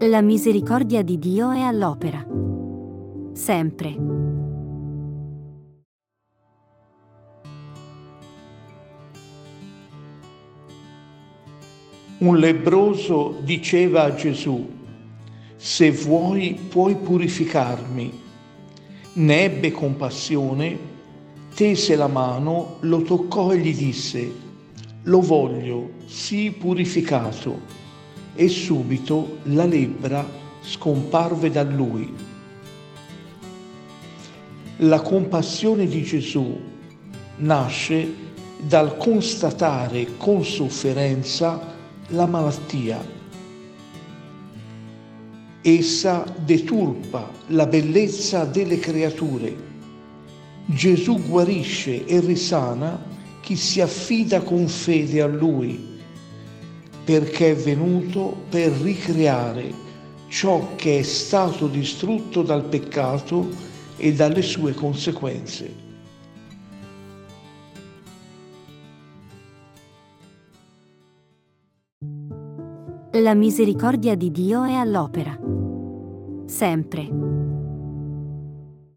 La misericordia di Dio è all'opera. Sempre. Un lebroso diceva a Gesù, se vuoi puoi purificarmi. Ne ebbe compassione, tese la mano, lo toccò e gli disse, lo voglio, sii purificato e subito la lebbra scomparve da lui. La compassione di Gesù nasce dal constatare con sofferenza la malattia. Essa deturpa la bellezza delle creature. Gesù guarisce e risana chi si affida con fede a Lui perché è venuto per ricreare ciò che è stato distrutto dal peccato e dalle sue conseguenze. La misericordia di Dio è all'opera. Sempre.